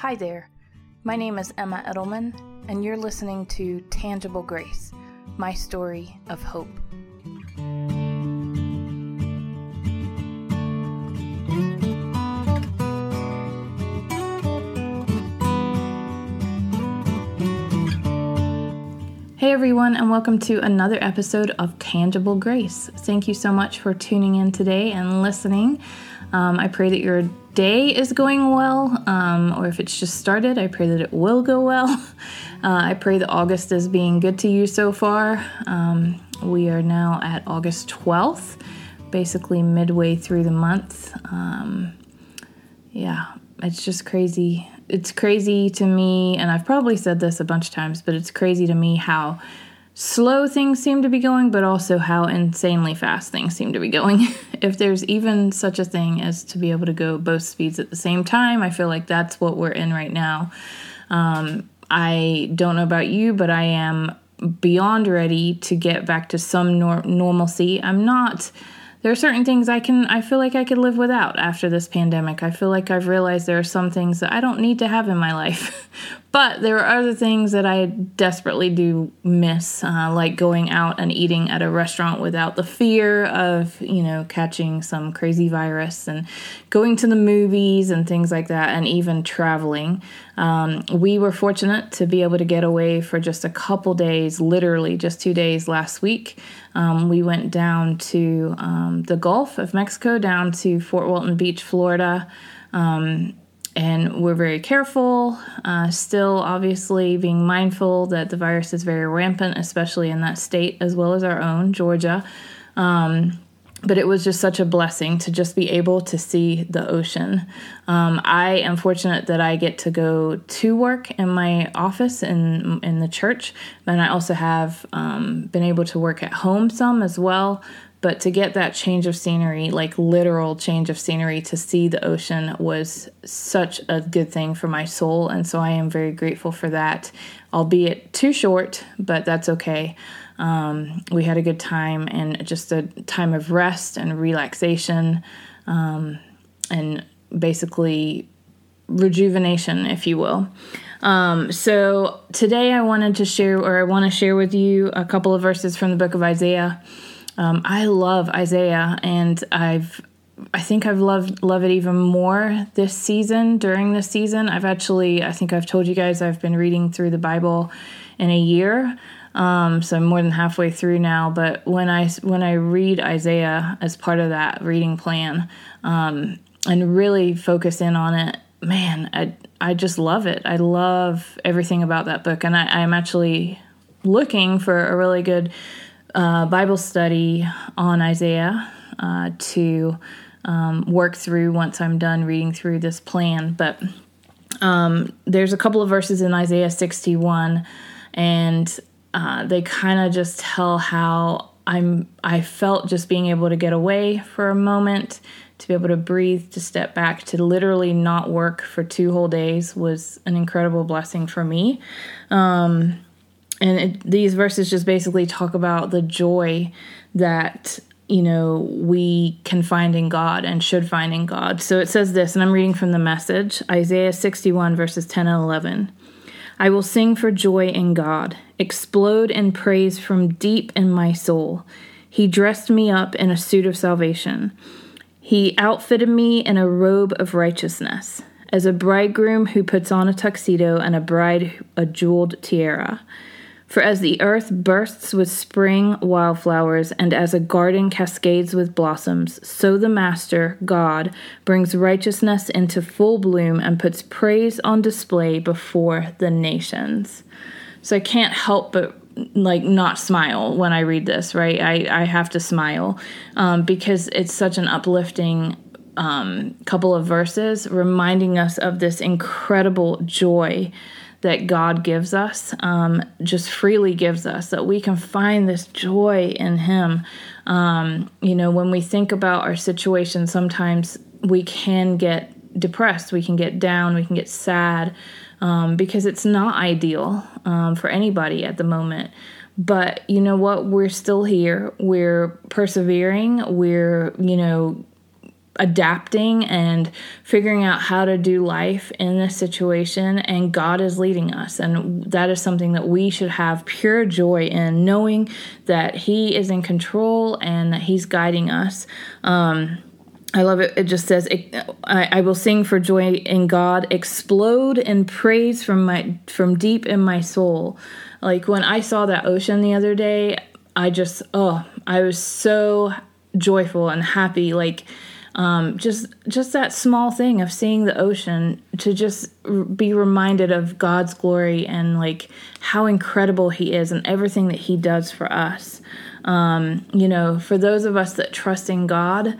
Hi there. My name is Emma Edelman, and you're listening to Tangible Grace, my story of hope. Hey everyone, and welcome to another episode of Tangible Grace. Thank you so much for tuning in today and listening. Um, I pray that your day is going well, um, or if it's just started, I pray that it will go well. Uh, I pray that August is being good to you so far. Um, we are now at August 12th, basically midway through the month. Um, yeah, it's just crazy. It's crazy to me, and I've probably said this a bunch of times, but it's crazy to me how slow things seem to be going, but also how insanely fast things seem to be going. if there's even such a thing as to be able to go both speeds at the same time, I feel like that's what we're in right now. Um, I don't know about you, but I am beyond ready to get back to some nor- normalcy. I'm not there are certain things I can I feel like I could live without after this pandemic. I feel like I've realized there are some things that I don't need to have in my life. but there are other things that I desperately do miss, uh, like going out and eating at a restaurant without the fear of, you know, catching some crazy virus and going to the movies and things like that, and even traveling. Um, we were fortunate to be able to get away for just a couple days, literally just two days last week. Um, we went down to um, the Gulf of Mexico, down to Fort Walton Beach, Florida. Um, and we're very careful, uh, still obviously being mindful that the virus is very rampant, especially in that state as well as our own, Georgia. Um, but it was just such a blessing to just be able to see the ocean. Um, I am fortunate that I get to go to work in my office in in the church, and I also have um, been able to work at home some as well. But to get that change of scenery, like literal change of scenery, to see the ocean was such a good thing for my soul, and so I am very grateful for that. Albeit too short, but that's okay. Um, we had a good time and just a time of rest and relaxation um, and basically rejuvenation, if you will. Um, so today I wanted to share, or I want to share with you a couple of verses from the book of Isaiah. Um, I love Isaiah, and I've I think I've loved love it even more this season. During this season, I've actually I think I've told you guys I've been reading through the Bible in a year. Um, so I'm more than halfway through now. But when I when I read Isaiah as part of that reading plan, um, and really focus in on it, man, I I just love it. I love everything about that book, and I, I'm actually looking for a really good uh, Bible study on Isaiah uh, to um, work through once I'm done reading through this plan. But um, there's a couple of verses in Isaiah 61, and uh, they kind of just tell how I'm I felt just being able to get away for a moment, to be able to breathe, to step back, to literally not work for two whole days was an incredible blessing for me. Um, and it, these verses just basically talk about the joy that you know we can find in God and should find in God. So it says this, and I'm reading from the message Isaiah 61 verses 10 and 11. I will sing for joy in God, explode in praise from deep in my soul. He dressed me up in a suit of salvation. He outfitted me in a robe of righteousness, as a bridegroom who puts on a tuxedo and a bride a jeweled tiara. For as the earth bursts with spring wildflowers, and as a garden cascades with blossoms, so the Master, God, brings righteousness into full bloom and puts praise on display before the nations. So I can't help but like not smile when I read this, right? I, I have to smile um, because it's such an uplifting um, couple of verses reminding us of this incredible joy that God gives us, um, just freely gives us, that we can find this joy in Him. Um, you know, when we think about our situation, sometimes we can get depressed, we can get down, we can get sad um, because it's not ideal um, for anybody at the moment. But you know what? We're still here. We're persevering. We're, you know, adapting and figuring out how to do life in this situation and God is leading us and that is something that we should have pure joy in knowing that he is in control and that he's guiding us um, I love it. It just says, I, I, will sing for joy in God, explode in praise from my from deep in my soul." Like when I saw that ocean the other day, I just oh, I was so joyful and happy. Like um, just just that small thing of seeing the ocean to just be reminded of God's glory and like how incredible He is and everything that He does for us. Um, you know, for those of us that trust in God,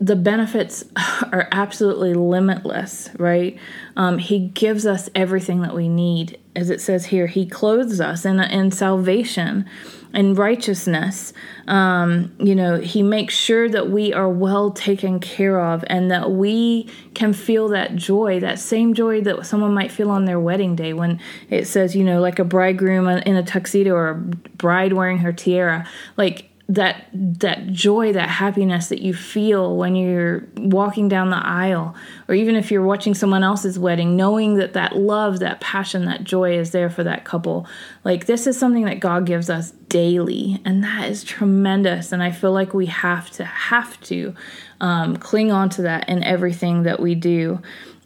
the benefits are absolutely limitless, right? Um, he gives us everything that we need. As it says here, He clothes us in, in salvation and righteousness. Um, you know, He makes sure that we are well taken care of and that we can feel that joy, that same joy that someone might feel on their wedding day when it says, you know, like a bridegroom in a tuxedo or a bride wearing her tiara. Like, that that joy that happiness that you feel when you're walking down the aisle or even if you're watching someone else's wedding knowing that that love that passion that joy is there for that couple. Like this is something that god gives us daily and that is tremendous and i feel like we have to have to um, cling on to that in everything that we do.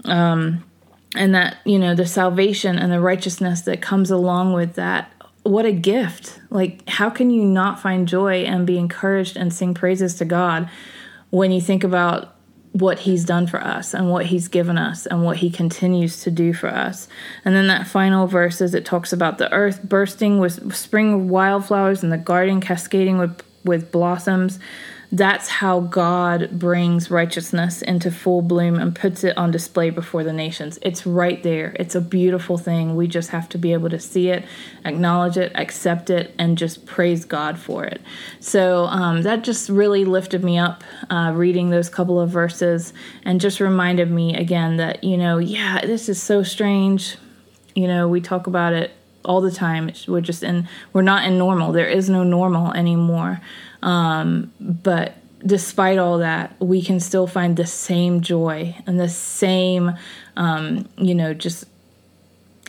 Um, and that you know the salvation and the righteousness that comes along with that what a gift. Like, how can you not find joy and be encouraged and sing praises to God when you think about what He's done for us and what He's given us and what He continues to do for us? And then that final verse is it talks about the earth bursting with spring wildflowers and the garden cascading with, with blossoms. That's how God brings righteousness into full bloom and puts it on display before the nations. It's right there. It's a beautiful thing. We just have to be able to see it, acknowledge it, accept it, and just praise God for it. So um, that just really lifted me up uh, reading those couple of verses and just reminded me again that, you know, yeah, this is so strange. You know, we talk about it all the time. We're just in, we're not in normal. There is no normal anymore. Um, but despite all that, we can still find the same joy and the same, um, you know, just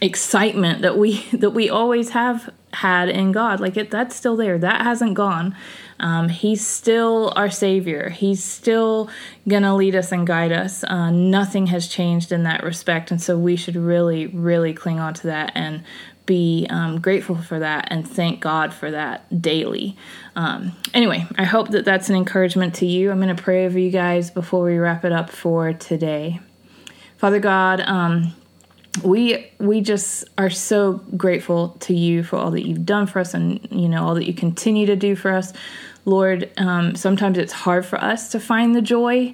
excitement that we that we always have had in God. Like it, that's still there. That hasn't gone. Um, he's still our Savior. He's still gonna lead us and guide us. Uh, nothing has changed in that respect, and so we should really, really cling on to that and be um, grateful for that and thank God for that daily. Um, anyway, I hope that that's an encouragement to you. I'm going to pray over you guys before we wrap it up for today. Father God, um, we we just are so grateful to you for all that you've done for us and you know all that you continue to do for us lord um, sometimes it's hard for us to find the joy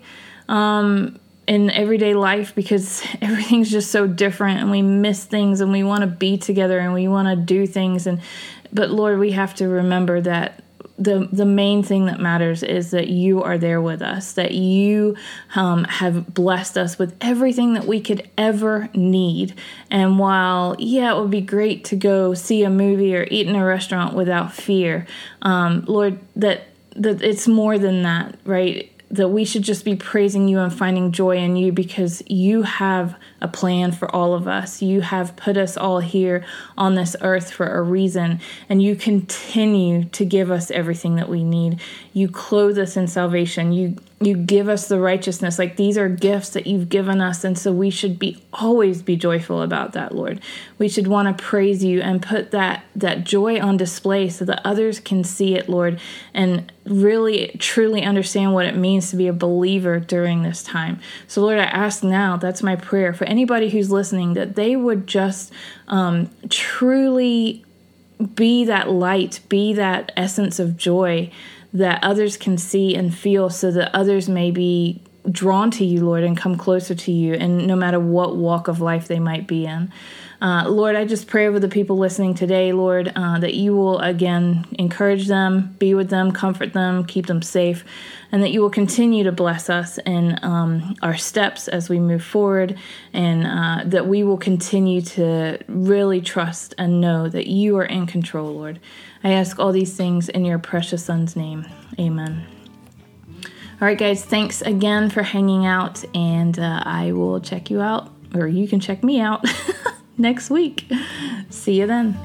um, in everyday life because everything's just so different and we miss things and we want to be together and we want to do things. And but lord we have to remember that the the main thing that matters is that you are there with us that you um, have blessed us with everything that we could ever need. And while yeah it would be great to go see a movie or eat in a restaurant without fear um, lord that that it's more than that right that we should just be praising you and finding joy in you because you have a plan for all of us. You have put us all here on this earth for a reason, and you continue to give us everything that we need. You clothe us in salvation. You you give us the righteousness. Like these are gifts that you've given us and so we should be always be joyful about that lord. We should want to praise you and put that that joy on display so that others can see it lord and really truly understand what it means to be a believer during this time. So lord i ask now that's my prayer for anybody who's listening that they would just um, truly be that light be that essence of joy that others can see and feel so that others may be drawn to you, Lord, and come closer to you, and no matter what walk of life they might be in. Uh, Lord, I just pray over the people listening today, Lord, uh, that you will again encourage them, be with them, comfort them, keep them safe, and that you will continue to bless us in um, our steps as we move forward, and uh, that we will continue to really trust and know that you are in control, Lord. I ask all these things in your precious Son's name. Amen. All right, guys, thanks again for hanging out, and uh, I will check you out, or you can check me out next week. See you then.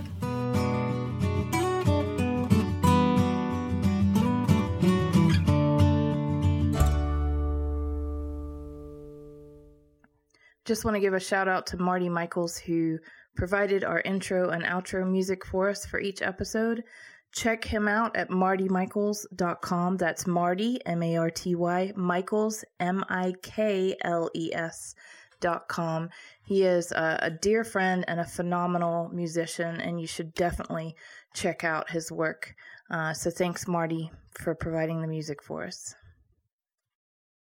Just want to give a shout out to Marty Mikles, who provided our intro and outro music for us for each episode. Check him out at martymikles.com. That's Marty, M A R T Y, Mikles, M I K L E S. Dot com. He is a, a dear friend and a phenomenal musician, and you should definitely check out his work. Uh, so, thanks, Marty, for providing the music for us.